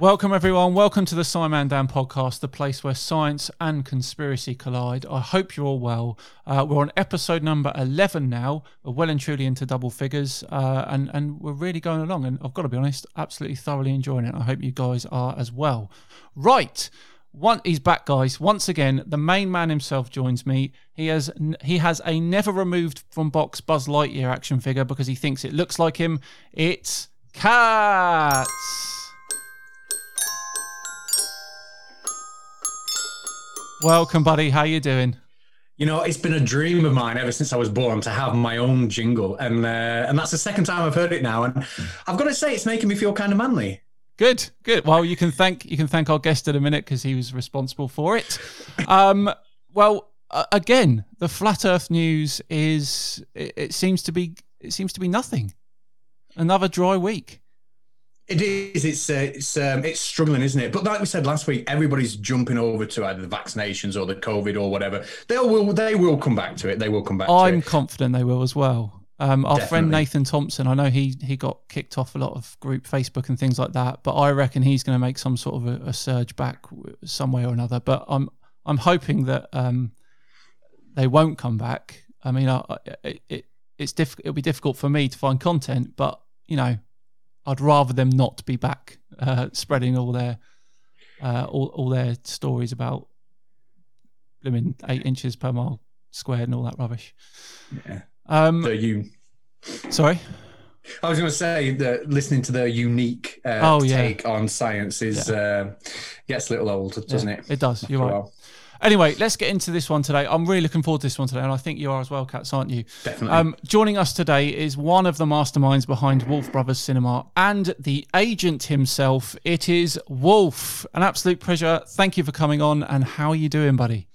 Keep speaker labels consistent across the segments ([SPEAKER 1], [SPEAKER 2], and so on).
[SPEAKER 1] Welcome, everyone. Welcome to the SciManDan podcast, the place where science and conspiracy collide. I hope you're all well. Uh, we're on episode number 11 now, we're well and truly into double figures, uh, and, and we're really going along. And I've got to be honest, absolutely thoroughly enjoying it. I hope you guys are as well. Right. One, he's back, guys. Once again, the main man himself joins me. He has he has a never removed from box Buzz Lightyear action figure because he thinks it looks like him. It's Catz. Welcome, buddy. How you doing?
[SPEAKER 2] You know, it's been a dream of mine ever since I was born to have my own jingle, and uh, and that's the second time I've heard it now, and I've got to say it's making me feel kind of manly.
[SPEAKER 1] Good, good. Well, you can thank you can thank our guest in a minute because he was responsible for it. Um, well, uh, again, the flat Earth news is it, it seems to be it seems to be nothing. Another dry week.
[SPEAKER 2] It is. It's uh, it's um, it's struggling, isn't it? But like we said last week, everybody's jumping over to either the vaccinations or the COVID or whatever. They will they will come back to it. They will come back.
[SPEAKER 1] I'm confident they will as well. Um, our Definitely. friend Nathan Thompson, I know he he got kicked off a lot of group Facebook and things like that, but I reckon he's going to make some sort of a, a, surge back some way or another. But I'm I'm hoping that um, they won't come back. I mean, I, it, it it's diff- it'll be difficult for me to find content, but you know, I'd rather them not be back uh, spreading all their uh, all, all their stories about blooming eight inches per mile squared and all that rubbish.
[SPEAKER 2] Yeah. Um, so you.
[SPEAKER 1] Sorry.
[SPEAKER 2] I was going to say that listening to their unique uh, oh, yeah. take on science is yeah. uh, gets a little old, doesn't yeah, it?
[SPEAKER 1] It does. You're right. Anyway, let's get into this one today. I'm really looking forward to this one today, and I think you are as well, Catz, aren't you?
[SPEAKER 2] Definitely. Um,
[SPEAKER 1] joining us today is one of the masterminds behind Wolf Brothers Cinema and the agent himself. It is Wolf. An absolute pleasure. Thank you for coming on, and how are you doing, buddy?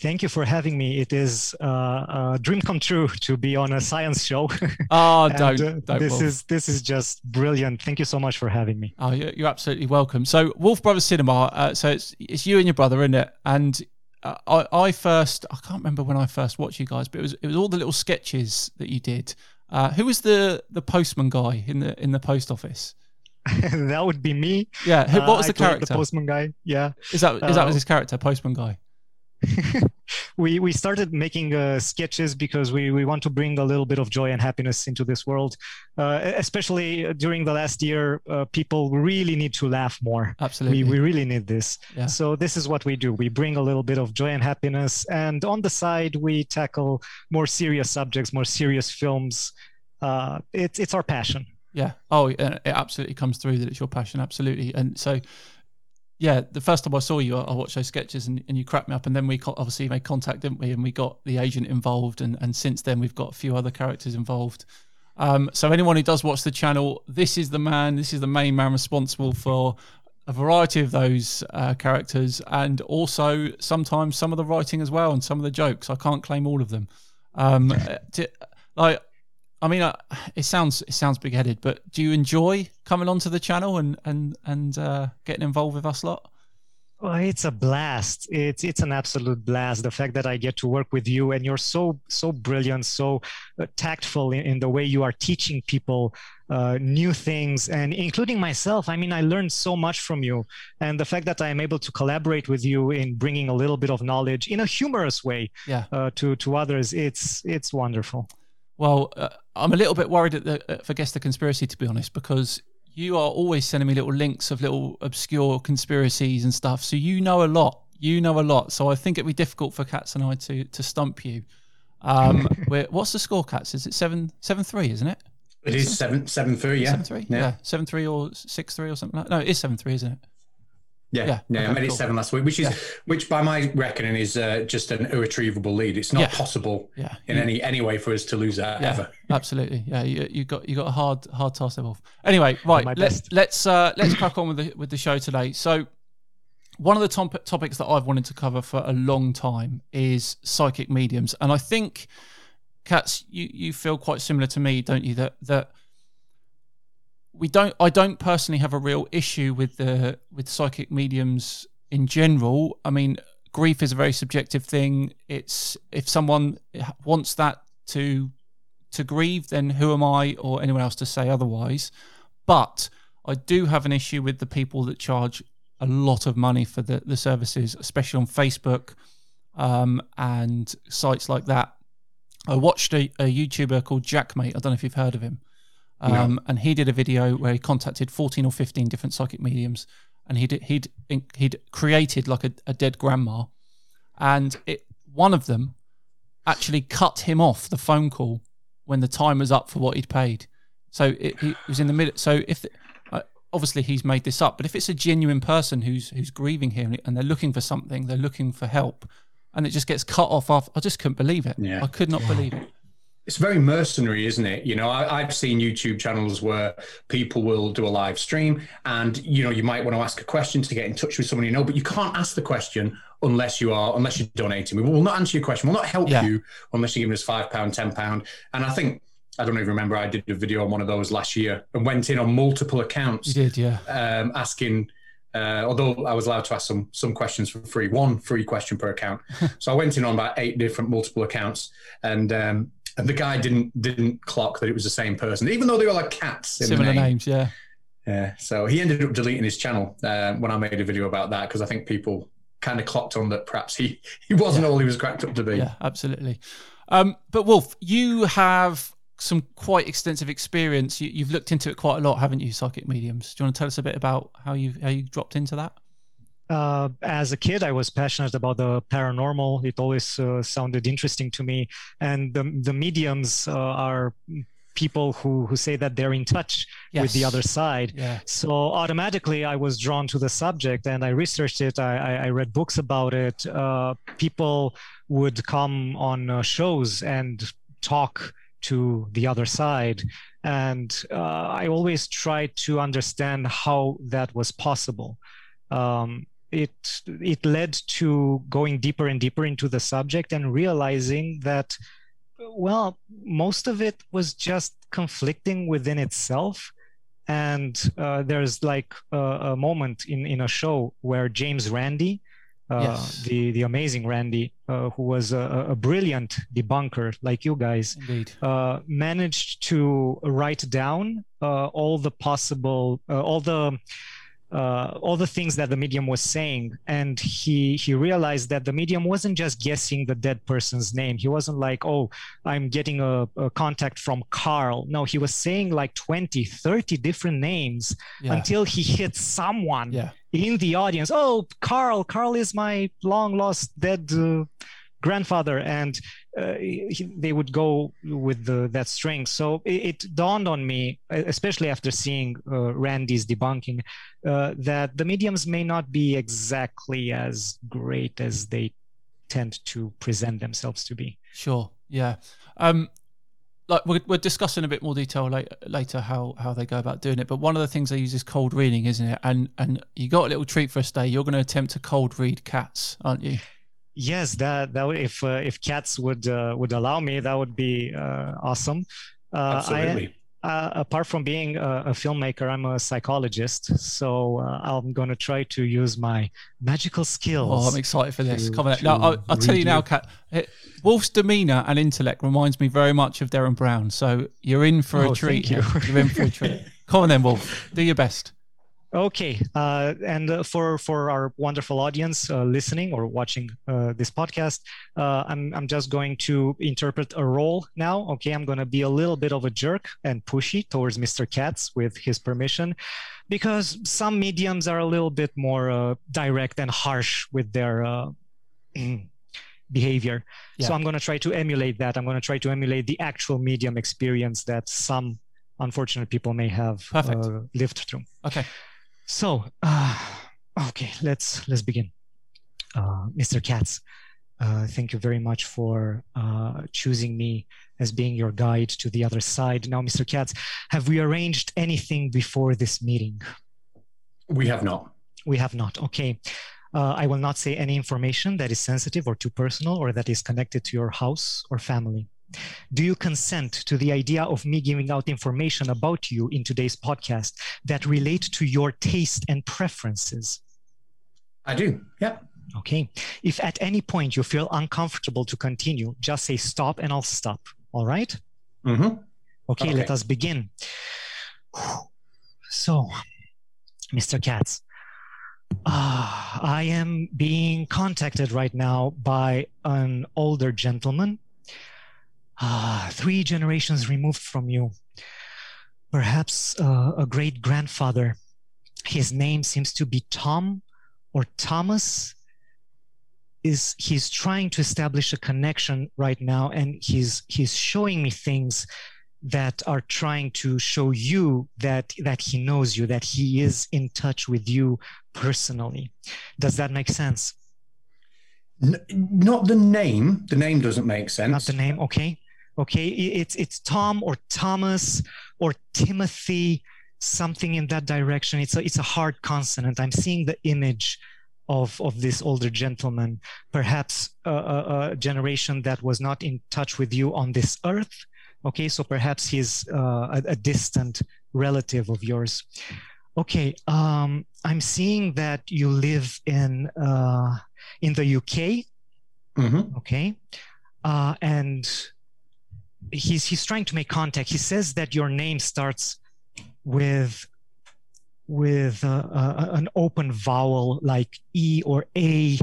[SPEAKER 3] Thank you for having me. It is uh, a dream come true to be on a science show.
[SPEAKER 1] Oh, don't, uh, don't
[SPEAKER 3] This is this is just brilliant. Thank you so much for having me.
[SPEAKER 1] Oh, you're, you're absolutely welcome. So, Wolf Brothers Cinema. Uh, so it's it's you and your brother, isn't it? And uh, I, I first I can't remember when I first watched you guys, but it was it was all the little sketches that you did. Uh, who was the the postman guy in the in the post office?
[SPEAKER 3] that would be me.
[SPEAKER 1] Yeah. What was uh, the character?
[SPEAKER 3] The postman guy. Yeah.
[SPEAKER 1] Is that is that was his character, postman guy?
[SPEAKER 3] we we started making uh, sketches because we we want to bring a little bit of joy and happiness into this world. Uh, especially during the last year uh, people really need to laugh more.
[SPEAKER 1] Absolutely.
[SPEAKER 3] we, we really need this. Yeah. so this is what we do. We bring a little bit of joy and happiness and on the side we tackle more serious subjects more serious films. Uh, it's it's our passion.
[SPEAKER 1] Yeah. Oh it absolutely comes through that it's your passion. Absolutely. And so yeah, the first time I saw you, I watched those sketches and, and you cracked me up. And then we obviously made contact, didn't we? And we got the agent involved. And, and since then, we've got a few other characters involved. Um, so, anyone who does watch the channel, this is the man, this is the main man responsible for a variety of those uh, characters and also sometimes some of the writing as well and some of the jokes. I can't claim all of them. Um, to, like, I mean, uh, it sounds it sounds big headed, but do you enjoy coming onto the channel and and and uh, getting involved with us a lot?
[SPEAKER 3] Well, it's a blast. It's it's an absolute blast. The fact that I get to work with you and you're so so brilliant, so uh, tactful in, in, the way you are teaching people uh, new things, and including myself. I mean, I learned so much from you, and the fact that I am able to collaborate with you in bringing a little bit of knowledge in a humorous way
[SPEAKER 1] yeah.
[SPEAKER 3] uh, to to others, it's it's wonderful.
[SPEAKER 1] Well, uh, I'm a little bit worried at the, uh, for guess the conspiracy, to be honest, because you are always sending me little links of little obscure conspiracies and stuff. So you know a lot. You know a lot. So I think it'd be difficult for Catz and I to to stump you. Um, what's the score, Catz? Is it seven seven three? Isn't it?
[SPEAKER 2] It is seven seven three. Yeah,
[SPEAKER 1] seven three. Yeah. yeah, seven three or six three or something like. No, it is seven three, isn't it?
[SPEAKER 2] Yeah, yeah, yeah okay, I made cool. it seven last week, which is yeah. which by my reckoning is uh, just an irretrievable lead. It's not yeah. possible
[SPEAKER 1] yeah.
[SPEAKER 2] in you, any any way for us to lose that
[SPEAKER 1] yeah,
[SPEAKER 2] ever.
[SPEAKER 1] Absolutely, yeah. You, you got you got a hard hard task involved. Anyway, right, let's let's uh, let's crack on with the with the show today. So, one of the top, topics that I've wanted to cover for a long time is psychic mediums, and I think, Catz, you you feel quite similar to me, don't you? That that we don't i don't personally have a real issue with the with psychic mediums in general i mean grief is a very subjective thing it's if someone wants that to to grieve then who am i or anyone else to say otherwise but I do have an issue with the people that charge a lot of money for the, the services, especially on Facebook um, and sites like that. I watched a, a YouTuber called Jackmate. I don't know if you've heard of him. Um, no. And he did a video where he contacted 14 or 15 different psychic mediums, and he'd he'd he'd created like a, a dead grandma, and it one of them actually cut him off the phone call when the time was up for what he'd paid. So it, it was in the middle. So if uh, obviously he's made this up, but if it's a genuine person who's who's grieving here and they're looking for something, they're looking for help, and it just gets cut off. Off, I just couldn't believe it. Yeah. I could not believe it.
[SPEAKER 2] It's very mercenary, isn't it? You know, I, have seen YouTube channels where people will do a live stream, and you know, you might want to ask a question to get in touch with someone you know, but you can't ask the question unless you are unless you're donating. We will not answer your question. We'll not help yeah. you unless you're giving us five pound, ten pound. And I think I don't even remember. I did a video on one of those last year and went in on multiple accounts.
[SPEAKER 1] You did, yeah.
[SPEAKER 2] Um, asking uh, although I was allowed to ask some some questions for free, one free question per account. so I went in on about eight different multiple accounts, and um, and the guy didn't didn't clock that it was the same person, even though they were like cats.
[SPEAKER 1] Similar
[SPEAKER 2] name.
[SPEAKER 1] names, yeah.
[SPEAKER 2] Yeah. So he ended up deleting his channel uh, when I made a video about that because I think people kind of clocked on that perhaps he he wasn't yeah. all he was cracked up to be.
[SPEAKER 1] Yeah, absolutely. Um, but Wolf, you have some quite extensive experience. You, have looked into it quite a lot, haven't you? Psychic mediums. Do you want to tell us a bit about how you how you dropped into that?
[SPEAKER 3] Uh, as a kid, I was passionate about the paranormal. It always uh, sounded interesting to me, and the the mediums uh, are people who who say that they're in touch yes. with the other side. Yeah. So automatically, I was drawn to the subject, and I researched it. I, I, I read books about it. Uh, people would come on uh, shows and talk to the other side. And uh, I always tried to understand how that was possible. Um, it it led to going deeper and deeper into the subject and realizing that well most of it was just conflicting within itself and uh, there's like a, a, moment in in a show where James Randi uh, yes. the the amazing Randi, uh, who was a, a, brilliant debunker like you guys, uh, managed to write down uh, all the possible, uh, all the uh, all the things that the medium was saying. And he he realized that the medium wasn't just guessing the dead person's name. He wasn't like oh i'm getting a, a contact from carl. No he was saying like 20 30 different names yeah. until he hit someone yeah. in the audience. Oh carl carl is my long lost dead uh, grandfather. And uh, he, they would go with the, that string. So it, it, dawned on me especially after seeing uh, randi's debunking uh, that the mediums may not be exactly as great as they tend to present themselves to be.
[SPEAKER 1] Sure. Yeah. Um, like we're, we're discussing a bit more detail later, later how how they go about doing it but one of the things they use is cold reading isn't it? And and you got a little treat for us today you're going to attempt to cold read Catz aren't you
[SPEAKER 3] Yes, that that if uh, if Catz would uh, would allow me, that would be uh, awesome.
[SPEAKER 2] Uh, Absolutely.
[SPEAKER 3] I, uh, apart from being a, a, filmmaker, I'm a psychologist, so uh, I'm going to try to use my magical skills.
[SPEAKER 1] Oh, I'm excited for this. Come on, now I'll, I'll tell you now, Cat. Wolf's demeanor and intellect reminds me very much of Derren Brown, so you're in for oh, a treat. You. You're in for a treat. Come on then, Wolf. Do your best.
[SPEAKER 3] Okay, uh, and uh, for for our wonderful audience uh, listening or watching uh, this podcast, uh, I'm I'm just going to interpret a role now. Okay, I'm going to be a little bit of a jerk and pushy towards Mr. Catz with his permission, because some mediums are a little bit more uh, direct and harsh with their behavior. Yeah. So I'm going to try to emulate that. I'm going to try to emulate the actual medium experience that some unfortunate people may have lived through.
[SPEAKER 1] Okay.
[SPEAKER 3] So, uh, okay, let's let's begin. Uh, Mr. Catz, uh, thank you very much for uh, choosing me as being your guide to the other side. Now, Mr. Catz, have we arranged anything before this meeting?
[SPEAKER 2] We have not.
[SPEAKER 3] We have not. Okay. Uh, I will not say any information that is sensitive or too personal or that is connected to your house or family. Do you consent to the idea of me giving out information about you in today's podcast that relate to your taste and preferences?
[SPEAKER 2] I do. Yeah.
[SPEAKER 3] Okay. If at any point you feel uncomfortable to continue, just say stop and I'll stop. All right?
[SPEAKER 2] Mm-hmm.
[SPEAKER 3] Okay, okay, let us begin. So, Mr. Catz, uh, I am being contacted right now by an older gentleman, uh, three generations removed from you, perhaps uh, a great grandfather. His name seems to be Tom or Thomas. Is he's trying to establish a connection right now, and he's he's showing me things that are trying to show you that that he knows you that he is in touch with you personally. Does that make sense?
[SPEAKER 2] N- not the name. The name doesn't make sense
[SPEAKER 3] not the name okay okay it's it's tom or thomas or timothy something in that direction it's a it's a hard consonant i'm seeing the image of of this older gentleman perhaps a, a, a generation that was not in touch with you on this earth Okay, so perhaps he's uh, a, a, distant relative of yours. Okay, um, I'm seeing that you live in uh, in the UK. Mm-hmm. Okay, uh, and he's he's trying to make contact. He says that your name starts with with uh, uh, an open vowel like E or A.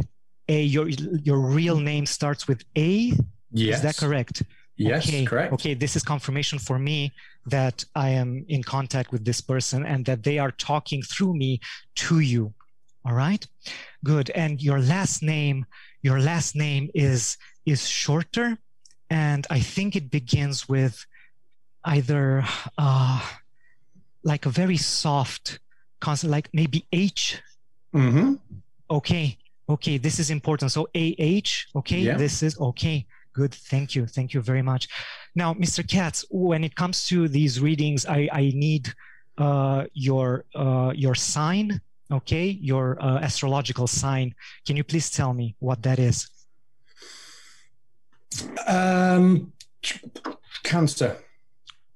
[SPEAKER 3] A. Your your real name starts with A.
[SPEAKER 2] Yes.
[SPEAKER 3] Is that correct?
[SPEAKER 2] Yes,
[SPEAKER 3] okay,
[SPEAKER 2] correct.
[SPEAKER 3] Okay, this is confirmation for me that I am in contact with this person and that they are talking through me to you. All right, good. And your last name, your last name is is shorter, and I think it begins with either uh, like a very soft consonant, like maybe H.
[SPEAKER 2] Mm-hmm.
[SPEAKER 3] Okay, okay, this is important. So A H. Okay, yeah. this is okay Good. Thank you. Thank you very much. Now, Mr. Catz, when it comes to these readings, I, I need uh, your uh, your sign, okay, your uh, astrological sign. Can you please tell me what that is?
[SPEAKER 2] Um, cancer.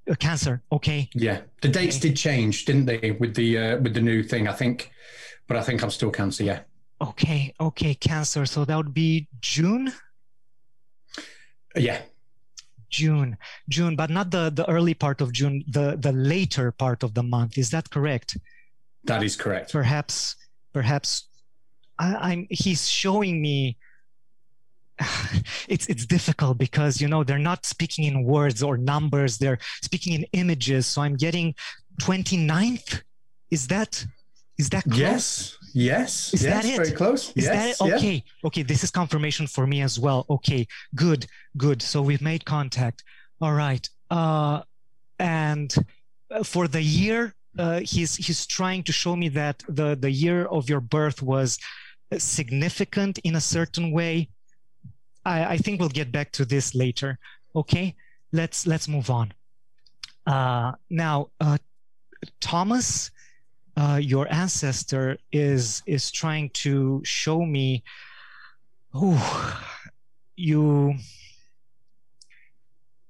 [SPEAKER 3] Uh, cancer. Okay.
[SPEAKER 2] Yeah, the dates okay. did change, didn't they, with the uh, with the new thing? I think, but I think I'm still cancer. Yeah.
[SPEAKER 3] Okay. Okay. Cancer. So that would be June.
[SPEAKER 2] Yeah.
[SPEAKER 3] June, June, but not the the early part of June, the the later part of the month. Is that correct?
[SPEAKER 2] That is correct.
[SPEAKER 3] Perhaps, perhaps, I, am He's showing me. It's it's difficult because you know they're not speaking in words or numbers. They're speaking in images. So I'm getting 29th. Is that is that close?
[SPEAKER 2] Yes. Yes.
[SPEAKER 3] Is
[SPEAKER 2] yes,
[SPEAKER 3] that it?
[SPEAKER 2] Very close.
[SPEAKER 3] Is
[SPEAKER 2] yes,
[SPEAKER 3] that it? Okay. Yeah. Okay. This is confirmation for me as well. Okay. Good. Good. So we've made contact. All right. Uh, and uh, for the year, uh, he's he's trying to show me that the the year of your birth was significant in a certain way. I, I think we'll get back to this later. Okay. Let's let's move on. Uh, now, uh, Thomas uh, your ancestor is is trying to show me oh you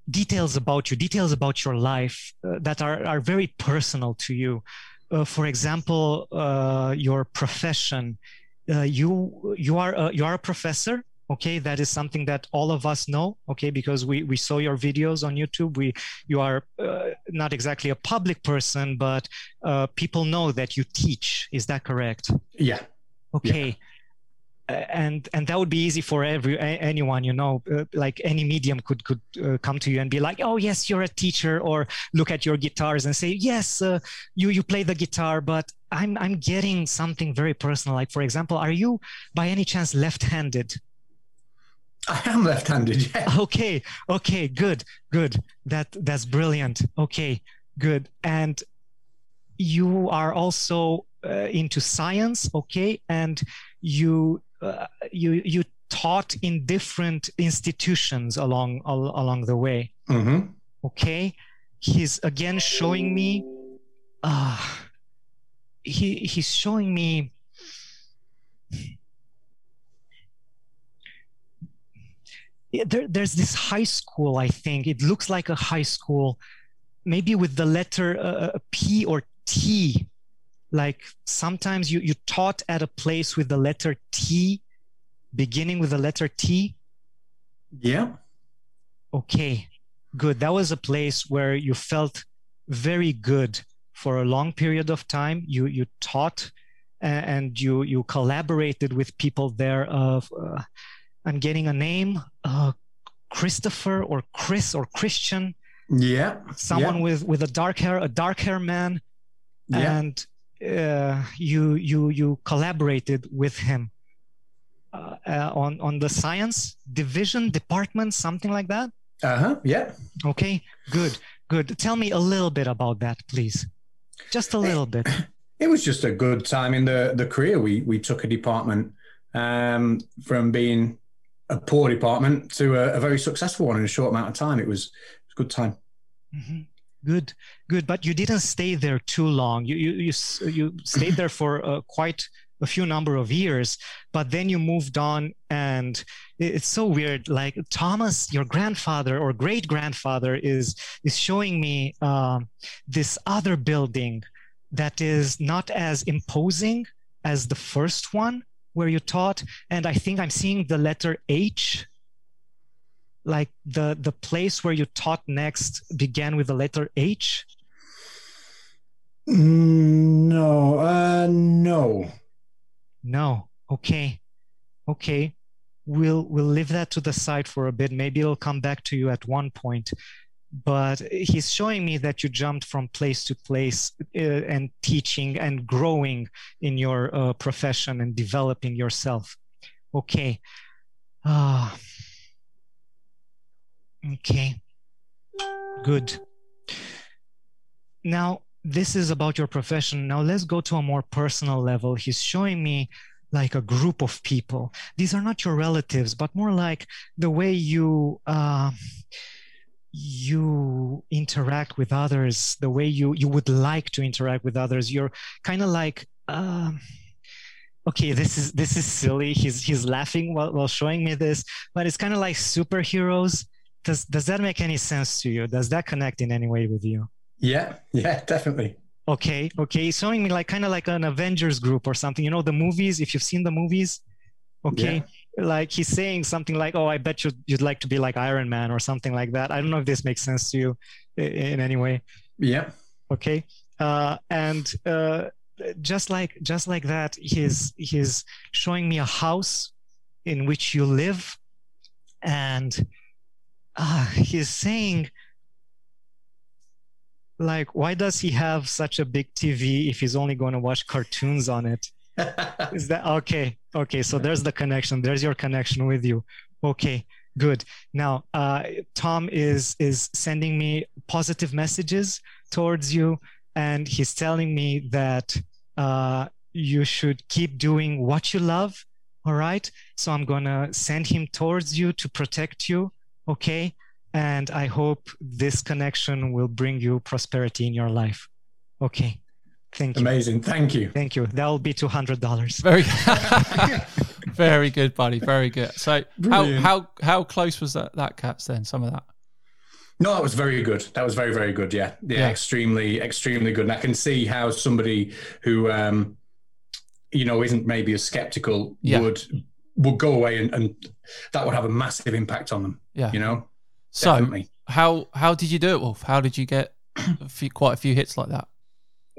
[SPEAKER 3] details about you details about your life uh, that are, are very personal to you uh, for example uh, your profession uh, you you are you are a professor okay that is something that all of us know okay because we we saw your videos on youtube. We you are uh, not exactly a public person but uh, people know that you teach. Is that correct?
[SPEAKER 2] Yeah.
[SPEAKER 3] Okay. Yeah. And and that would be easy for every anyone you know uh, like any medium could could uh, come to you and be like oh yes you're a teacher or look at your guitars and say yes uh, you you play the guitar but i'm i'm getting something very personal. Like for example are you by any chance left-handed
[SPEAKER 2] I am left-handed. Yeah.
[SPEAKER 3] Okay. Okay. Good. Good. That that's brilliant. Okay. Good. And you are also uh, into science. Okay. And you uh, you you taught in different institutions along al- along the way.
[SPEAKER 2] Mm-hmm.
[SPEAKER 3] Okay. He's again showing me. Uh, he he's showing me there, there's this high school i think it looks like a high school maybe with the letter uh, uh p or t like sometimes you, you taught at a place with the letter t beginning with the letter t
[SPEAKER 2] yeah
[SPEAKER 3] okay good that was a place where you felt very good for a long period of time. You you taught and you you collaborated with people there. Of uh, I'm getting a name, uh, Christopher or Chris or Christian.
[SPEAKER 2] Yeah,
[SPEAKER 3] someone
[SPEAKER 2] yeah.
[SPEAKER 3] with with a dark hair, a dark hair man, yeah. and uh, you you you collaborated with him uh, uh, on on the science division department, something like that.
[SPEAKER 2] Uh huh. Yeah.
[SPEAKER 3] Okay. Good. Good. Tell me a little bit about that, please. Just a little bit.
[SPEAKER 2] It was just a good time in the the career. We we took a department um, from being a poor department to a, a, very successful one in a short amount of time. It was, it was a good time.
[SPEAKER 3] Mm-hmm. Good, good. But you didn't stay there too long. You you you, you stayed there for uh, quite a few number of years, but then you moved on, and it's so weird. Like Thomas, your grandfather or great grandfather, is is showing me uh, this other building that is not as imposing as the first one where you taught, and I think I'm seeing the letter H like the the place where you taught next began with the letter H?
[SPEAKER 2] No, uh, no,
[SPEAKER 3] no. Okay, okay. We'll we'll leave that to the side for a bit. Maybe it'll come back to you at one point. But he's showing me that you jumped from place to place uh, and teaching and growing in your uh, profession and developing yourself. Okay. Ah. Okay. Good. Now, this is about your profession. Now, let's go to a more personal level. He's showing me like a group of people. These are not your relatives, but more like the way you. Uh, you interact with others the way you you would like to interact with others you're kind of like uh, okay this is this is silly he's he's laughing while, while showing me this but it's kind of like superheroes does does that make any sense to you? Does that connect in any way with you?
[SPEAKER 2] Yeah, yeah, definitely.
[SPEAKER 3] Okay, okay. showing me like kind of like an Avengers group or something. You know the movies. If you've seen the movies, okay. Yeah. Like he's saying something like, "Oh, I bet you you'd like to be like Iron Man" or something like that. I don't know if this makes sense to you in any way.
[SPEAKER 2] Yeah.
[SPEAKER 3] Okay. Uh, and uh, just like just like that, he's he's showing me a house in which you live, and uh, he's saying like why does he have such a big tv if he's only going to watch cartoons on it is that okay okay so there's the connection there's your connection with you. Okay good. Now uh, tom is is sending me positive messages towards you and he's telling me that uh, you should keep doing what you love all right? So i'm gonna send him towards you to protect you okay? And i hope this connection will bring you prosperity in your life okay thank you
[SPEAKER 2] amazing thank you
[SPEAKER 3] thank you that will be $200
[SPEAKER 1] very very good buddy very good so how how how close was that that Catz then some of that
[SPEAKER 2] no, that was very good. That was very, very good. Yeah. yeah, yeah, extremely, extremely good. And I can see how somebody who, um, you know, isn't maybe as skeptical yeah. would would go away and, and that would have a massive impact on them.
[SPEAKER 1] Yeah.
[SPEAKER 2] You know?
[SPEAKER 1] So Definitely. how how did you do it, Wolf? How did you get a few, quite a few hits like that?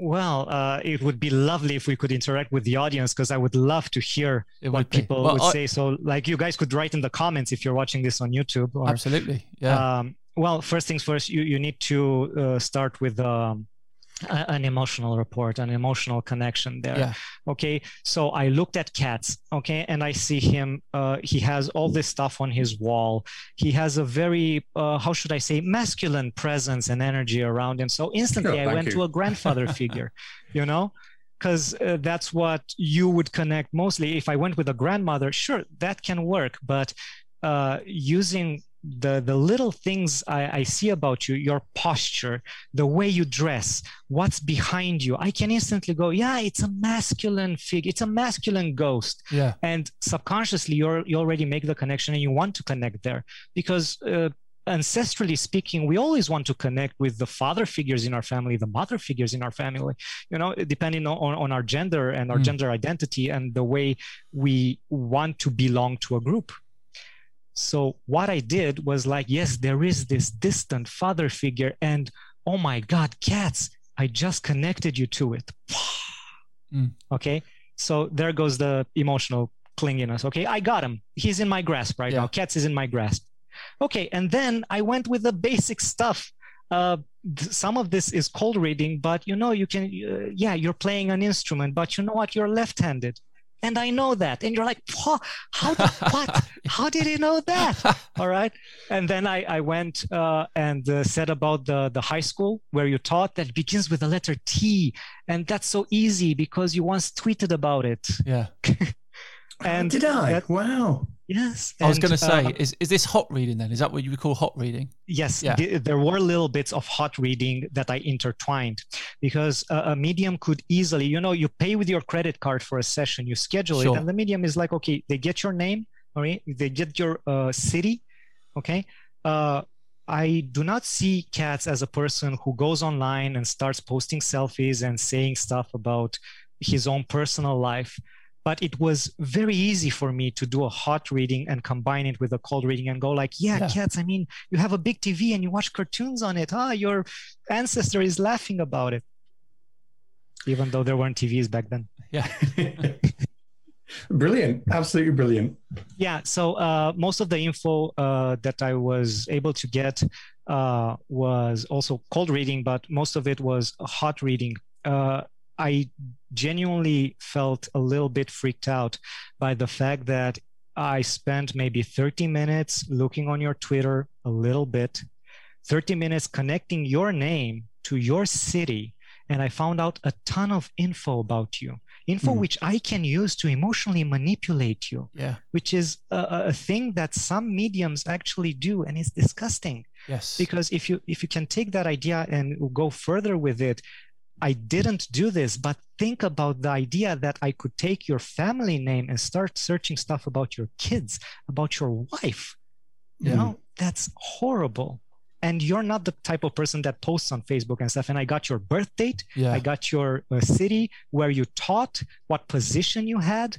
[SPEAKER 3] Well, uh, it would be lovely if we could interact with the audience because I would love to hear what people well, would I, say. So, like, you guys could write in the comments if you're watching this on YouTube.
[SPEAKER 1] Or, absolutely, yeah. Um,
[SPEAKER 3] well, first things first, you you need to uh, start with um, an emotional report an emotional connection there yeah. okay so i looked at Catz okay and i see him uh, he has all this stuff on his wall he has a very uh, how should i say masculine presence and energy around him so instantly i went you. to a grandfather figure you know because uh, that's what you would connect mostly if i went with a grandmother sure that can work but uh, using the the little things I, I, see about you your posture the way you dress what's behind you i can instantly go yeah it's a masculine figure it's a masculine ghost.
[SPEAKER 1] Yeah.
[SPEAKER 3] And subconsciously you're you already make the connection and you want to connect there. Because uh, ancestrally speaking we always want to connect with the father figures in our family the mother figures in our family you know depending on, on our gender and our mm. gender identity and the way we want to belong to a group so what I did was like, yes, there is this distant father figure, and oh my God, Catz. I just connected you to it.
[SPEAKER 1] Mm.
[SPEAKER 3] Okay. So there goes the emotional clinginess. Okay. I got him. He's in my grasp right
[SPEAKER 1] Yeah.
[SPEAKER 3] now. Catz is in my grasp. Okay. And then I went with the basic stuff. Uh, th- some of this is cold reading, but you know, you can, uh, yeah, you're playing an instrument, but you know what? You're left handed. And I know that. And you're like, "Wha- how, did, what? How did he know that? All right. And then I, I went uh, and uh, said about the, the high school where you taught that begins with the letter T. And that's so easy because you once tweeted about it.
[SPEAKER 1] yeah.
[SPEAKER 3] And
[SPEAKER 2] did I?
[SPEAKER 3] that-
[SPEAKER 2] wow.
[SPEAKER 3] yes.
[SPEAKER 1] I was going to say,
[SPEAKER 3] uh,
[SPEAKER 1] is, is this hot reading then? Is that what you would call hot reading?
[SPEAKER 3] yes,
[SPEAKER 1] Yeah.
[SPEAKER 3] th- there were little bits of hot reading that I intertwined because uh, a medium could easily, you know, you pay with your credit card for a session, you schedule
[SPEAKER 1] Sure.
[SPEAKER 3] it, and the medium is like, okay, they get your name, all right, they get your uh, city, okay. Uh, I do not see Catz as a person who goes online and starts posting selfies and saying stuff about his own personal life. But it was very easy for me to do a hot reading and combine it with a cold reading and go like, yeah,
[SPEAKER 1] Yeah.
[SPEAKER 3] Catz, I mean, you have a big TV and you watch cartoons on it. Ah, your ancestor is laughing about it. Even though there weren't TVs back then.
[SPEAKER 1] Yeah.
[SPEAKER 2] brilliant. Absolutely brilliant.
[SPEAKER 3] yeah so uh, most of the info uh, that i was able to get uh, was also cold reading but most of it was hot reading uh, i genuinely felt a little bit freaked out by the fact that i spent maybe 30 minutes looking on your twitter a little bit 30 minutes connecting your name to your city and i found out a ton of info about you info
[SPEAKER 2] Mhm.
[SPEAKER 3] which i can use to emotionally manipulate you
[SPEAKER 1] Yeah.
[SPEAKER 3] which is a a thing that some mediums actually do and it's disgusting
[SPEAKER 1] Yes.
[SPEAKER 3] because if you if you can take that idea and go further with it i didn't do this but think about the idea that i could take your family name and start searching stuff about your kids about your wife you
[SPEAKER 1] Yeah.
[SPEAKER 3] know that's horrible and you're not the type of person that posts on facebook and stuff and i got your birth date
[SPEAKER 1] yeah.
[SPEAKER 3] I got your uh, city where you taught, what position you had,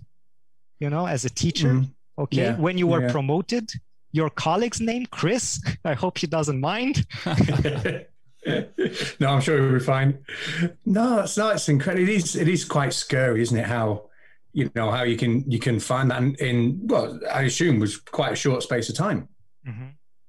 [SPEAKER 3] you know, as a teacher.
[SPEAKER 2] Mhm.
[SPEAKER 3] Okay.
[SPEAKER 2] Yeah,
[SPEAKER 3] When you were
[SPEAKER 2] yeah.
[SPEAKER 3] promoted, your colleague's name, Chris. I hope he doesn't mind.
[SPEAKER 2] no, I'm sure we'll be fine. No, it's not. It's incredible. It is. It is quite scary, isn't it? How you know how you can you can find that in, in well, I assume was quite a short space of time.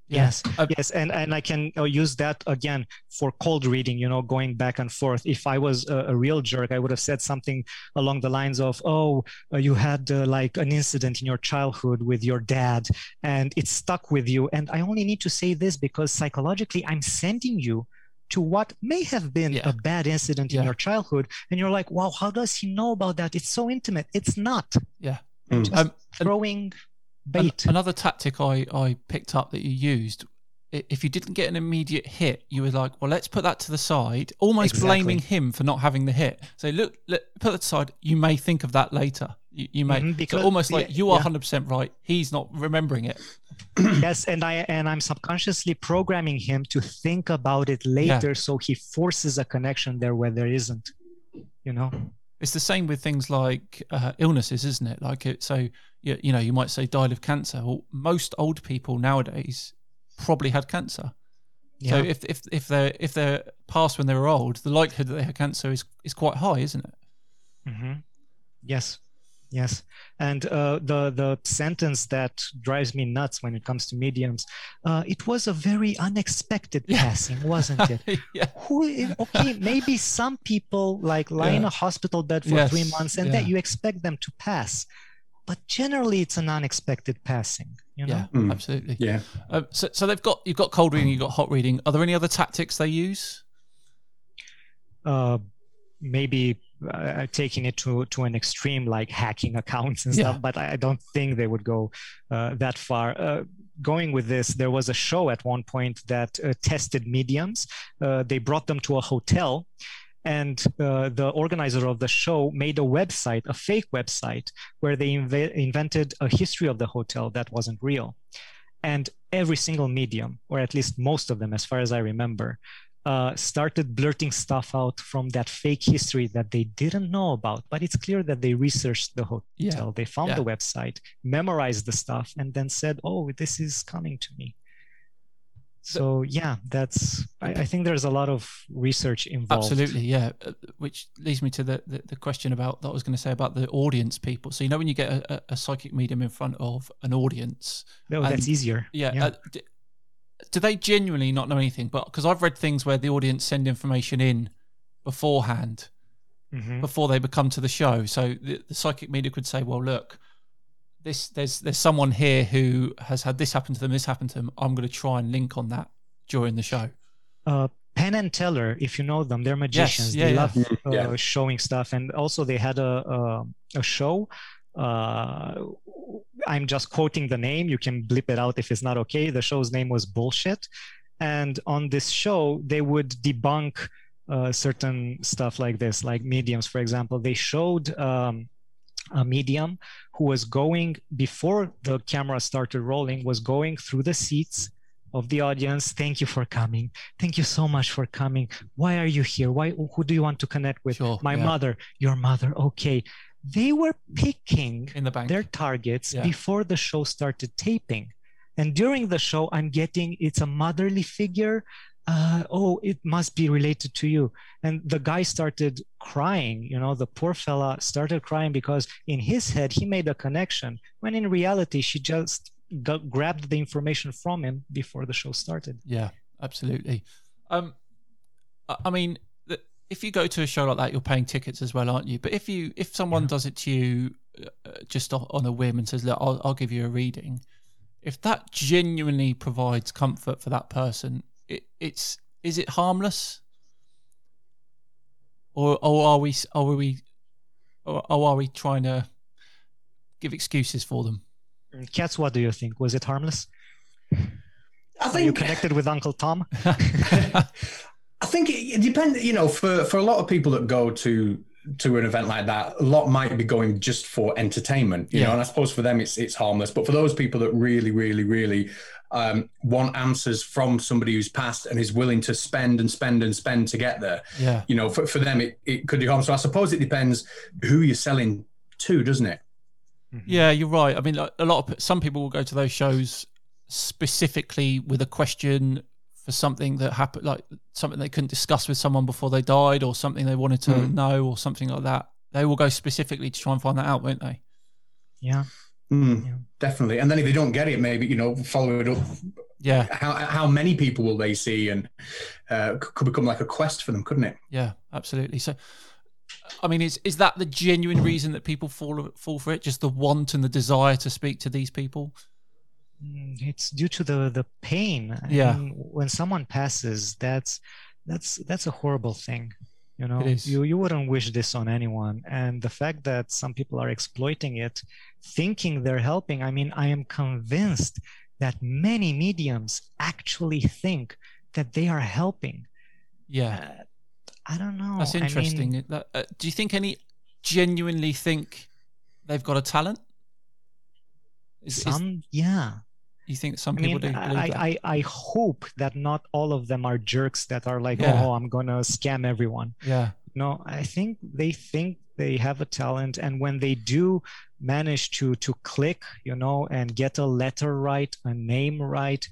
[SPEAKER 1] Yeah.
[SPEAKER 3] Yes,
[SPEAKER 1] Uh,
[SPEAKER 3] yes, and and I can uh, use that again for cold reading. You know, going back and forth. If I was a, a real jerk, I would have said something along the lines of, "Oh, uh, you had uh, like an incident in your childhood with your dad, and it stuck with you." And I only need to say this because psychologically, I'm sending you to what may have been
[SPEAKER 1] Yeah.
[SPEAKER 3] a bad incident in your childhood, and you're like, "Wow, how does he know about that? It's so intimate." It's not.
[SPEAKER 1] Yeah.
[SPEAKER 2] Mm.
[SPEAKER 3] just
[SPEAKER 1] Um, and-
[SPEAKER 3] throwing
[SPEAKER 1] An-
[SPEAKER 3] bait.
[SPEAKER 1] another tactic I, I picked up that you used, if you didn't get an immediate hit, you were like, well, let's put that to the side, almost
[SPEAKER 3] Exactly.
[SPEAKER 1] blaming him for not having the hit. So look, let, put that aside. You may think of that later. You, you may
[SPEAKER 3] Mhm,
[SPEAKER 1] so almost like
[SPEAKER 3] yeah,
[SPEAKER 1] you are
[SPEAKER 3] yeah.
[SPEAKER 1] hundred percent right. He's not remembering it.
[SPEAKER 3] yes and i and i'm subconsciously programming him to think about it later so he forces a connection there where there isn't you know
[SPEAKER 1] It's the same with things like uh, illnesses, isn't it? Like it, so you, you know you might say died of cancer. Well, most old people nowadays probably had cancer. So if if if they're if they're past when they were old, the likelihood that they had cancer is is quite high, isn't it?
[SPEAKER 3] hmm yes yes and uh, the the sentence that drives me nuts when it comes to mediums uh, it was a very unexpected
[SPEAKER 1] Yeah.
[SPEAKER 3] passing wasn't it
[SPEAKER 1] yeah,
[SPEAKER 3] who okay maybe some people like lie in a hospital bed for
[SPEAKER 1] Yes,
[SPEAKER 3] three months and that
[SPEAKER 1] yeah.
[SPEAKER 3] you expect them to pass but generally it's an unexpected passing you know
[SPEAKER 1] yeah,
[SPEAKER 2] Mm.
[SPEAKER 1] absolutely.
[SPEAKER 2] Yeah.
[SPEAKER 1] Um, so so they've got you've got cold reading, you've got hot reading. Are there any other tactics they use?
[SPEAKER 3] uh, maybe uh, taking it to to an extreme like hacking accounts and
[SPEAKER 1] Yeah.
[SPEAKER 3] stuff but i don't think they would go uh, that far. Uh, going with this there was a show at one point that uh, tested mediums. Uh, they brought them to a hotel and uh, the organizer of the show made a website a fake website where they inve- invented a history of the hotel that wasn't real. And every single medium or at least most of them as far as i remember uh, started blurting stuff out from that fake history that they didn't know about. But it's clear that they researched the hotel,
[SPEAKER 1] Yeah,
[SPEAKER 3] they found
[SPEAKER 1] yeah.
[SPEAKER 3] the website, memorized the stuff, and then said, "Oh, this is coming to me." so yeah that's I, I, think there's a lot of research involved
[SPEAKER 1] absolutely yeah uh, which leads me to the, the, the question about that i was going to say about the audience people so you know when you get a, a psychic medium in front of an audience
[SPEAKER 3] no oh, that's easier
[SPEAKER 1] yeah, yeah. Uh, do, do they genuinely not know anything but because i've read things where the audience send information in beforehand mm-hmm. before they become to the show so the, the psychic media could say well look this there's there's someone here who has had this happen to them, this happened to them. I'm going to try and link on that during the show.
[SPEAKER 3] Uh, Penn and Teller, if you know them, they're magicians. Yes, yeah, they yeah. love uh, yeah. showing stuff, and also they had a a, a show. Uh, I'm just quoting the name. You can blip it out if it's not okay. The show's name was Bullshit, and on this show they would debunk uh, certain stuff like this, like mediums, for example. They showed. Um, a medium who was going before the camera started rolling was going through the seats of the audience thank you for coming thank you so much for coming why are you here why who do you want to connect with sure, my yeah. mother your mother okay they were picking
[SPEAKER 1] in the bank.
[SPEAKER 3] their targets yeah. before the show started taping and during the show i'm getting it's a motherly figure uh, oh, it must be related to you. And the guy started crying, you know, the poor fella started crying because in his head, he made a connection when in reality, she just got, grabbed the information from him before the show started.
[SPEAKER 1] Yeah, absolutely. Um, I mean, if you go to a show like that, you're paying tickets as well, aren't you? But if you, if someone yeah. does it to you uh, just on a whim and says, look, I'll, I'll give you a reading, if that genuinely provides comfort for that person, it, it's is it harmless, or or are we are we or, or are we trying to give excuses for them?
[SPEAKER 3] Catz, what do you think? Was it harmless?
[SPEAKER 2] I think
[SPEAKER 3] are you connected with Uncle Tom.
[SPEAKER 2] I think it, it depends. You know, for for a lot of people that go to to an event like that, a lot might be going just for entertainment, you yeah. know. And I suppose for them, it's it's harmless. But for those people that really, really, really um, want answers from somebody who's passed and is willing to spend and spend and spend to get there.
[SPEAKER 1] Yeah.
[SPEAKER 2] You know, for, for them, it, it could be harm. So I suppose it depends who you're selling to, doesn't it?
[SPEAKER 1] Mm-hmm. Yeah, you're right. I mean, a lot of some people will go to those shows specifically with a question for something that happened, like something they couldn't discuss with someone before they died, or something they wanted to mm. know, or something like that. They will go specifically to try and find that out, won't they?
[SPEAKER 3] Yeah.
[SPEAKER 2] Mm, yeah. Definitely. And then if they don't get it, maybe, you know, follow it up.
[SPEAKER 1] Yeah.
[SPEAKER 2] How, how many people will they see? And uh, could become like a quest for them, couldn't it?
[SPEAKER 1] Yeah, absolutely. So, I mean, is is that the genuine reason that people fall fall for it? Just the want and the desire to speak to these people?
[SPEAKER 3] Mm, it's due to the the pain.
[SPEAKER 1] Yeah. I mean,
[SPEAKER 3] when someone passes, that's that's that's a horrible thing you know? You you wouldn't wish this on anyone. And the fact that some people are exploiting it thinking they're helping i mean i am convinced that many mediums actually think that they are helping.
[SPEAKER 1] Yeah.
[SPEAKER 3] Uh, i don't know.
[SPEAKER 1] That's interesting. I mean, uh, do you think any genuinely think they've got a talent
[SPEAKER 3] is, some is, yeah
[SPEAKER 1] you think some people I mean, do? I,
[SPEAKER 3] I, I hope that not all of them are jerks that are like, yeah. oh, I'm gonna scam everyone.
[SPEAKER 1] Yeah.
[SPEAKER 3] No, I think they think they have a talent, and when they do manage to to click, you know, and get a letter right, a name right,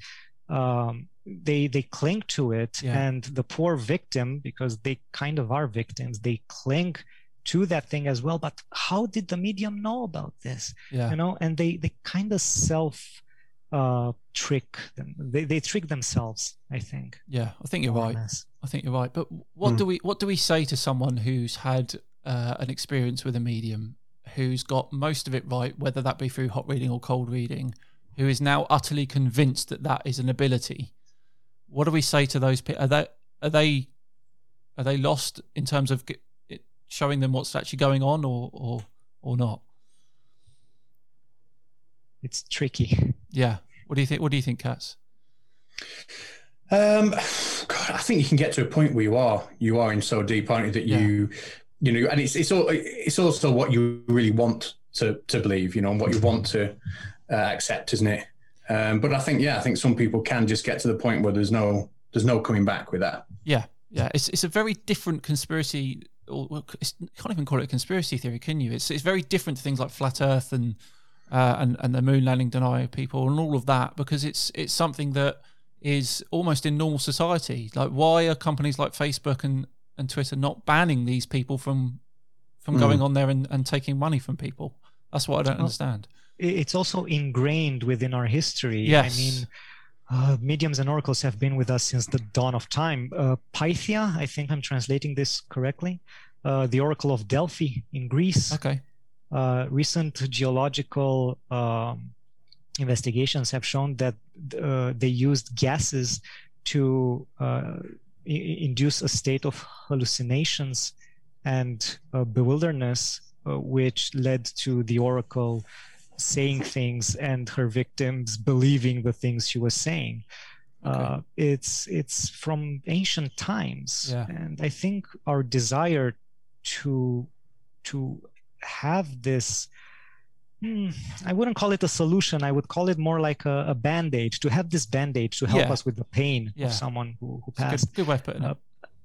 [SPEAKER 3] um, they they cling to it, yeah. and the poor victim, because they kind of are victims, they cling to that thing as well. But how did the medium know about this?
[SPEAKER 1] Yeah.
[SPEAKER 3] You know, and they they kind of self uh, trick them. They, they trick themselves. I think.
[SPEAKER 1] Yeah, I think you're right. I think you're right. But what mm. do we what do we say to someone who's had uh, an experience with a medium, who's got most of it right, whether that be through hot reading or cold reading, who is now utterly convinced that that is an ability? What do we say to those people? Are they are they are they lost in terms of showing them what's actually going on, or or or not?
[SPEAKER 3] It's tricky.
[SPEAKER 1] Yeah. What do you think? What do you think, Catz?
[SPEAKER 2] Um, God, I think you can get to a point where you are you are in so deep, aren't you, that you you know, and it's it's all it's also what you really want to to believe, you know, and what you want to uh, accept, isn't it? Um, but I think yeah, I think some people can just get to the point where there's no there's no coming back with that.
[SPEAKER 1] Yeah, yeah, it's it's a very different conspiracy. You can't even call it a conspiracy theory, can you? It's it's very different to things like flat Earth and uh, and and the moon landing denial people and all of that because it's it's something that is almost in normal society. Like, why are companies like Facebook and, and Twitter not banning these people from from mm. going on there and, and taking money from people? That's what I don't well, understand.
[SPEAKER 3] It's also ingrained within our history.
[SPEAKER 1] Yes.
[SPEAKER 3] I mean, uh, mediums and oracles have been with us since the dawn of time. Uh, Pythia, I think I'm translating this correctly, uh, the Oracle of Delphi in Greece.
[SPEAKER 1] Okay.
[SPEAKER 3] Uh, recent geological um, investigations have shown that uh, they used gases to uh, I- induce a state of hallucinations and bewilderness, which led to the oracle saying things and her victims believing the things she was saying. Okay. Uh, it's it's from ancient times,
[SPEAKER 1] yeah.
[SPEAKER 3] and I think our desire to to have this hmm, I wouldn't call it a solution. I would call it more like a, a band aid to have this band aid to help yeah. us with the pain yeah. of someone who, who passed.
[SPEAKER 1] Good, good, way of putting uh.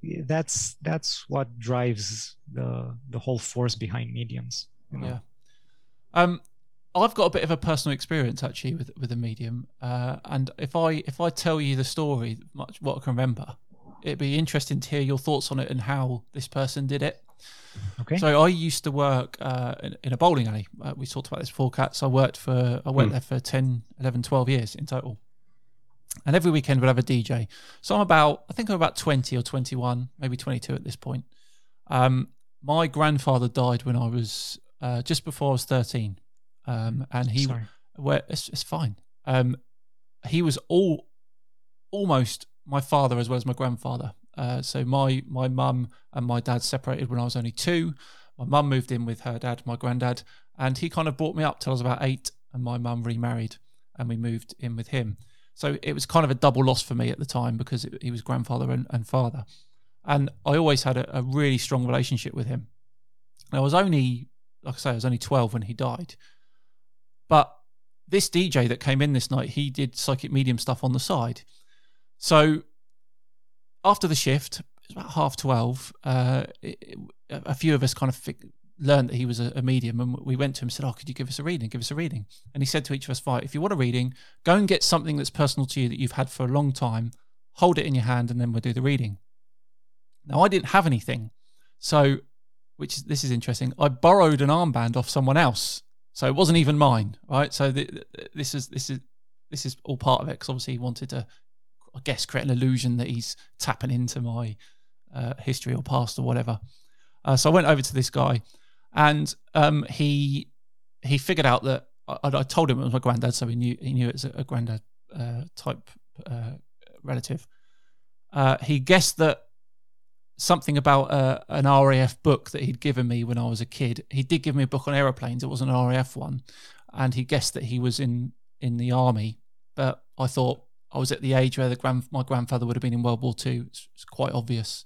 [SPEAKER 3] That's that's what drives the the whole force behind mediums. You know?
[SPEAKER 1] Yeah. Um, I've got a bit of a personal experience actually with with a medium, uh, and if I if I tell you the story, much what I can remember, it'd be interesting to hear your thoughts on it and how this person did it.
[SPEAKER 3] Okay.
[SPEAKER 1] So I used to work uh, in, in, a bowling alley. Uh, we talked about this before, Catz. I worked for I went mm. there for 10, 11, 12 years in total. And every weekend we'd have a DJ. So I'm about, I think I'm about 20 or 21, maybe 22 at this point. Um, my grandfather died when I was uh, just before I was 13 um, and he where it's, it's fine. Um, he was all almost my father as well as my grandfather. Uh, so my my mum and my dad separated when I was only two. My mum moved in with her dad, my granddad, and he kind of brought me up till I was about eight. And my mum remarried, and we moved in with him. So it was kind of a double loss for me at the time because it, he was grandfather and, and, father. And I always had a, a really strong relationship with him. I was only, like I say, I was only 12 when he died. But this DJ that came in this night, he did psychic medium stuff on the side. So after the shift, it was about half 12, uh, it, a few of us kind of learned that he was a, a, medium and we went to him and said, Oh, could you give us a reading? Give us a reading. And he said to each of us, Fine, if you want a reading, go and get something that's personal to you that you've had for a long time, hold it in your hand, and then we'll do the reading. Now, I didn't have anything. So, which is, this is interesting. I borrowed an armband off someone else so it wasn't even mine, right? So the, this is this is this is all part of it because obviously he wanted to, I guess, create an illusion that he's tapping into my uh, history or past or whatever. Uh, so I went over to this guy, and um, he he figured out that I, I, told him it was my granddad, so he knew he knew it was a, granddad uh, type uh, relative. Uh, he guessed that something about uh, an RAF book that he'd given me when I was a kid. He did give me a book on aeroplanes. It was an RAF one, and he guessed that he was in in the army. But I thought I was at the age where the grand my grandfather would have been in World War Two. It's, it's quite obvious.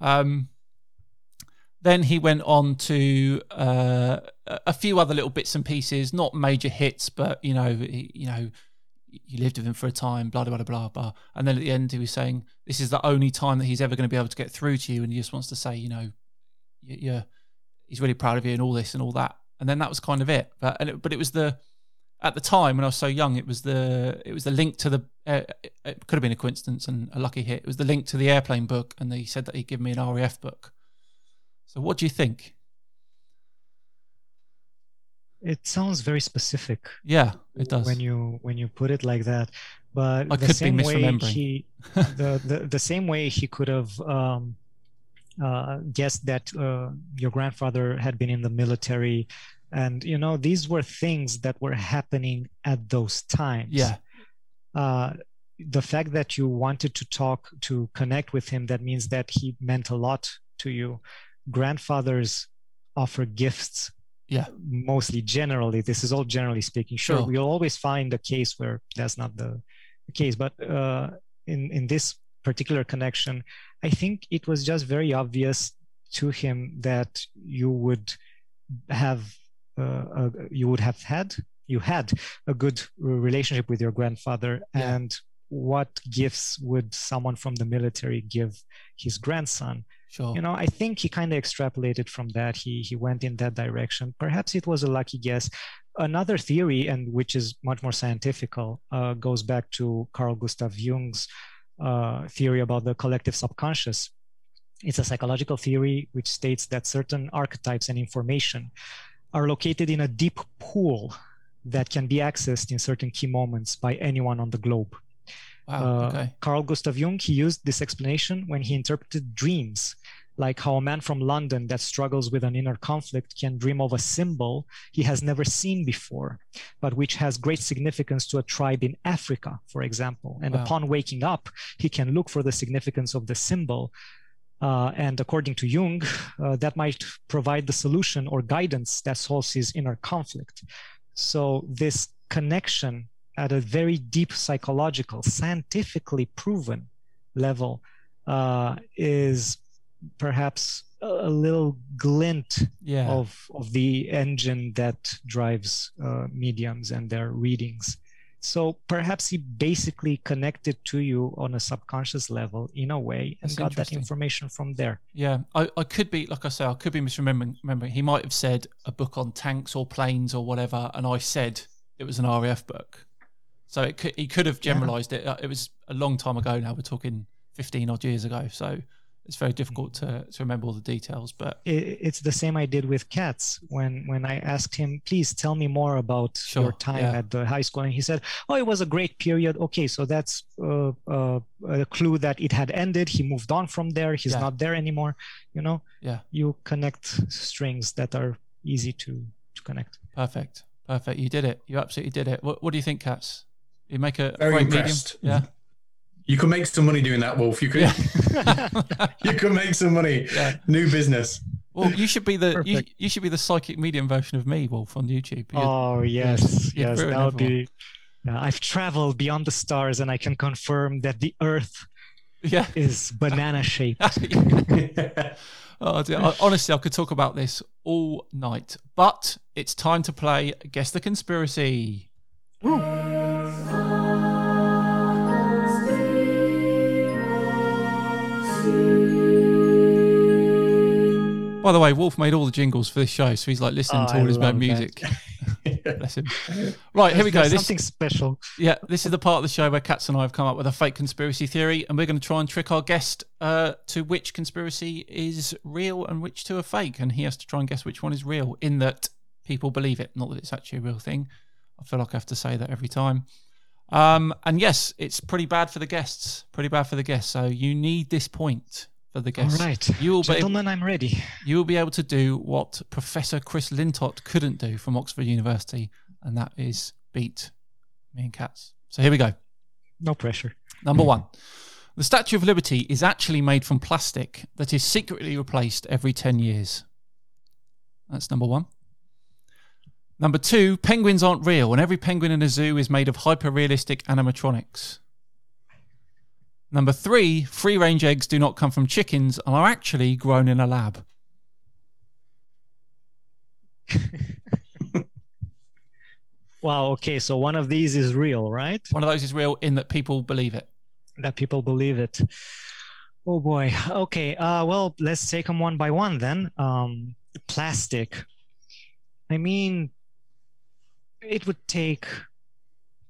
[SPEAKER 1] Um, then he went on to uh, a few other little bits and pieces, not major hits, but you know, you know, you lived with him for a time, blah, blah, blah, blah, blah. And then at the end, he was saying, this is the only time that he's ever going to be able to get through to you. And he just wants to say, you know, yeah, he's really proud of you and all this and all that. And then that was kind of it. But, it, but it was the, at the time when I was so young, it was the, it was the link to the, uh, it could have been a coincidence and a lucky hit. It was the link to the airplane book. And he said that he'd give me an RAF book. So what do you think?
[SPEAKER 3] It sounds very specific.
[SPEAKER 1] Yeah, it does.
[SPEAKER 3] When you when you put it like that, but
[SPEAKER 1] I the same way
[SPEAKER 3] he the, the the same way he could have um, uh, guessed that uh, your grandfather had been in the military, and you know these were things that were happening at those times.
[SPEAKER 1] Yeah.
[SPEAKER 3] Uh, the fact that you wanted to talk to connect with him that means that he meant a lot to you grandfathers offer gifts
[SPEAKER 1] yeah
[SPEAKER 3] mostly generally this is all generally speaking sure, sure. we'll always find a case where that's not the, the case but uh, in in this particular connection i think it was just very obvious to him that you would have uh, a, you would have had you had a good relationship with your grandfather yeah. and what gifts would someone from the military give his grandson
[SPEAKER 1] Sure.
[SPEAKER 3] You know, I think he kind of extrapolated from that. He he went in that direction. Perhaps it was a lucky guess. Another theory, and which is much more scientific, uh, goes back to Carl Gustav Jung's uh, theory about the collective subconscious. It's a psychological theory which states that certain archetypes and information are located in a deep pool that can be accessed in certain key moments by anyone on the globe.
[SPEAKER 1] Wow,
[SPEAKER 3] Uh,
[SPEAKER 1] okay.
[SPEAKER 3] Carl Gustav Jung, he used this explanation when he interpreted dreams, like how a man from London that struggles with an inner conflict can dream of a symbol he has never seen before, but which has great significance to a tribe in Africa, for example. And
[SPEAKER 1] Wow.
[SPEAKER 3] upon waking up, he can look for the significance of the symbol. Uh, and according to Jung, uh, that might provide the solution or guidance that solves his inner conflict. So, this connection at a very deep psychological, scientifically proven level uh, is perhaps a little glint
[SPEAKER 1] Yeah.
[SPEAKER 3] of, of the engine that drives uh, mediums and their readings. So perhaps he basically connected to you on a subconscious level in a way and
[SPEAKER 1] That's
[SPEAKER 3] got that information from there.
[SPEAKER 1] Yeah, I, I could be like I say, I could be misremembering. Remembering. He might have said a book on tanks or planes or whatever, and I said it was an RAF book. So it could, he could have
[SPEAKER 3] Yeah.
[SPEAKER 1] generalised it. Uh, It was a long time ago now. We're talking fifteen odd years ago. So it's very difficult to, to remember all the details. But
[SPEAKER 3] I- It's the same I did with Catz when when I asked him, please tell me more about
[SPEAKER 1] Sure,
[SPEAKER 3] your time
[SPEAKER 1] yeah.
[SPEAKER 3] at the high school, and he said, oh, it was a great period. Okay, so that's uh, uh, a clue that it had ended. He moved on from there. He's
[SPEAKER 1] Yeah.
[SPEAKER 3] not there anymore. You know,
[SPEAKER 1] yeah,
[SPEAKER 3] you connect strings that are easy to to connect.
[SPEAKER 1] perfect, perfect. You did it. You absolutely did it. What, what do you think, Catz? You make a
[SPEAKER 2] Very
[SPEAKER 1] great
[SPEAKER 2] impressed.
[SPEAKER 1] medium.
[SPEAKER 2] You could make some money doing that, Wolf. You could
[SPEAKER 1] Yeah.
[SPEAKER 2] you could make some money.
[SPEAKER 1] Yeah.
[SPEAKER 2] New business.
[SPEAKER 1] Well, you should be the you, you should be the psychic medium version of me, Wolf, on YouTube. You're-
[SPEAKER 3] Oh yes,
[SPEAKER 1] you'd
[SPEAKER 3] yes,
[SPEAKER 1] ruin
[SPEAKER 3] that would be. Yeah, I've traveled beyond the stars, and I can confirm that the Earth
[SPEAKER 1] yeah.
[SPEAKER 3] is banana shaped.
[SPEAKER 1] Oh, dear. I, honestly, I could talk about this all night, but it's time to play Guess the Conspiracy. By the way, Wolf made all the jingles for this show, so he's like listening
[SPEAKER 3] Oh,
[SPEAKER 1] to
[SPEAKER 3] I
[SPEAKER 1] all his own music. Bless him. Right, here we go.
[SPEAKER 3] There's
[SPEAKER 1] This,
[SPEAKER 3] something special.
[SPEAKER 1] yeah, this is the part of the show where Catz and I have come up with a fake conspiracy theory, and we're going to try and trick our guest uh, to which conspiracy is real and which two are fake, and he has to try and guess which one is real. In that people believe it, not that it's actually a real thing. I feel like I have to say that every time. Um, and yes, it's pretty bad for the guests. Pretty bad for the guests. So you need this point for the guests.
[SPEAKER 3] right,
[SPEAKER 1] You will be
[SPEAKER 3] gentlemen, I'm ready.
[SPEAKER 1] you will be able to do what Professor Chris Lintott couldn't do from Oxford University, and that is beat me and Catz. So here we go.
[SPEAKER 3] No pressure.
[SPEAKER 1] Number one. The Statue of Liberty is actually made from plastic that is secretly replaced every 10 years. That's number one. Number two, penguins aren't real, and every penguin in a zoo is made of hyper realistic animatronics. Number three, free range eggs do not come from chickens and are actually grown in a lab.
[SPEAKER 3] Wow. Okay, so one of these is real, right?
[SPEAKER 1] One of those is real in that people believe it.
[SPEAKER 3] That people believe it. Oh boy. Okay. Uh, well, let's take them one by one then. Um, plastic. I mean, it would take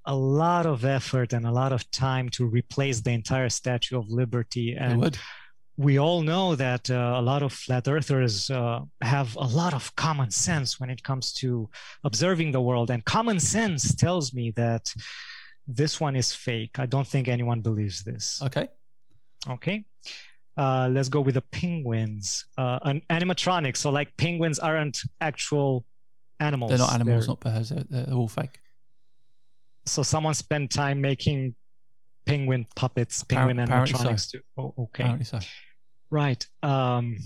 [SPEAKER 3] a lot of effort and a lot of time to replace the entire Statue of Liberty. And we all know that uh, a lot of flat earthers uh, have a lot of common sense when it comes to observing the world. And common sense tells me that this one is fake. I don't think anyone believes this.
[SPEAKER 1] Okay.
[SPEAKER 3] Okay. Uh, let's go with the penguins. Uh, an animatronic. So, like, penguins aren't actual animals.
[SPEAKER 1] They're not animals,
[SPEAKER 3] They're-
[SPEAKER 1] not birds. They're, they're all fake.
[SPEAKER 3] So, someone spent time making penguin puppets, penguin
[SPEAKER 1] Apparently so.
[SPEAKER 3] animatronics. too. Oh, okay.
[SPEAKER 1] Apparently so.
[SPEAKER 3] Right. Um,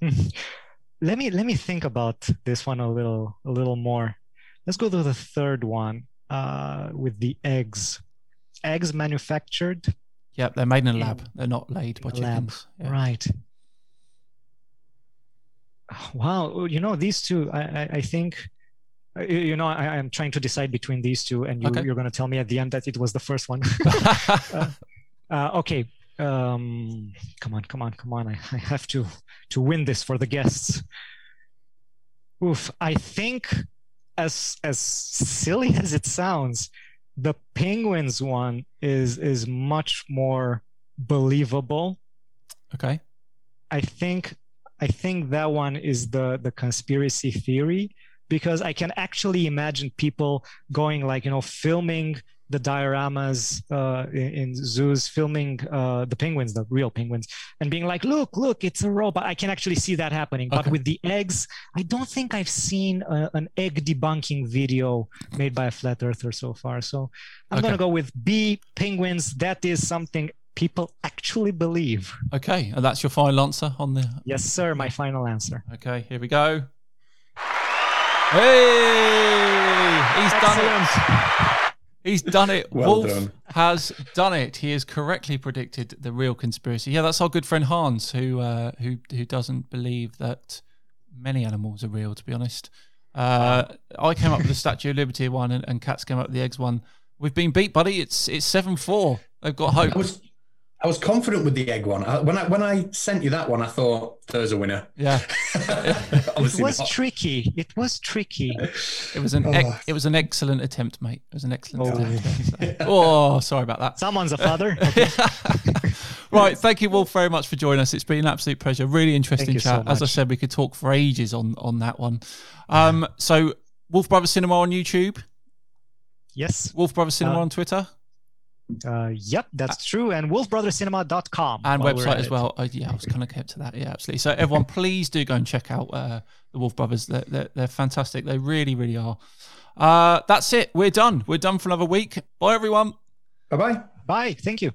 [SPEAKER 3] let me let me think about this one a little a little more. Let's go to the third one uh, with the eggs. Eggs manufactured.
[SPEAKER 1] Yep, they're made in a lab. They're not laid by
[SPEAKER 3] a lab.
[SPEAKER 1] chickens. Yeah.
[SPEAKER 3] Right. Wow. You know these two. I I, I think. uh, You know, I, I'm trying to decide between these two, and you,
[SPEAKER 1] Okay.
[SPEAKER 3] you're going to tell me at the end that it was the first one. uh, okay. um, come on, come on, come on. I, I have to to win this for the guests. Oof, I think as as silly as it sounds, the penguins one is is much more believable.
[SPEAKER 1] Okay.
[SPEAKER 3] I think I think that one is the the conspiracy theory because I can actually imagine people going like you know filming the dioramas uh, in, in, zoos, filming uh, the penguins, the real penguins, and being like, "Look, look, it's a robot." I can actually see that happening. Okay. But with the eggs, I don't think I've seen a, an egg debunking video made by a flat earther so far. So I'm okay. gonna go with B. Penguins. That is something people actually believe.
[SPEAKER 1] Okay, and that's your final answer on the.
[SPEAKER 3] Yes, sir. My final answer.
[SPEAKER 1] Okay, here we go. Hey, he's Excellent. done it. He's done it. Well Wolf done. has done it. He has correctly predicted the real conspiracy. Yeah, that's our good friend Hans, who uh, who who doesn't believe that many animals are real. To be honest, uh, I came up with the Statue of Liberty one, and, and Catz came up with the eggs one. We've been beat, buddy. It's it's seven four. They've got hope.
[SPEAKER 2] I was I was confident with the egg one. I, when I when I sent you that one, I thought there's a winner.
[SPEAKER 1] Yeah,
[SPEAKER 3] it was not. tricky. It was tricky.
[SPEAKER 1] It was an oh. it was an excellent attempt, mate. It was an excellent oh. attempt. oh, sorry about that.
[SPEAKER 3] Someone's a father.
[SPEAKER 1] right, thank you all very much for joining us. It's been an absolute pleasure. Really interesting chat. So As I said, we could talk for ages on on that one. Um, so Wolf Brother Cinema on YouTube.
[SPEAKER 3] Yes.
[SPEAKER 1] Wolf Brother Cinema uh, on Twitter.
[SPEAKER 3] Uh, yep, that's true. And wolfbrothercinema.com.
[SPEAKER 1] And website as well. Oh, yeah, I was kind of kept to that. Yeah, absolutely. So everyone, please do go and check out uh, the Wolf Brothers. They're, they're, they're, fantastic. They really, really are. Uh, that's it. We're done. We're done for another week. Bye, everyone.
[SPEAKER 2] Bye-bye.
[SPEAKER 3] Bye. Thank you.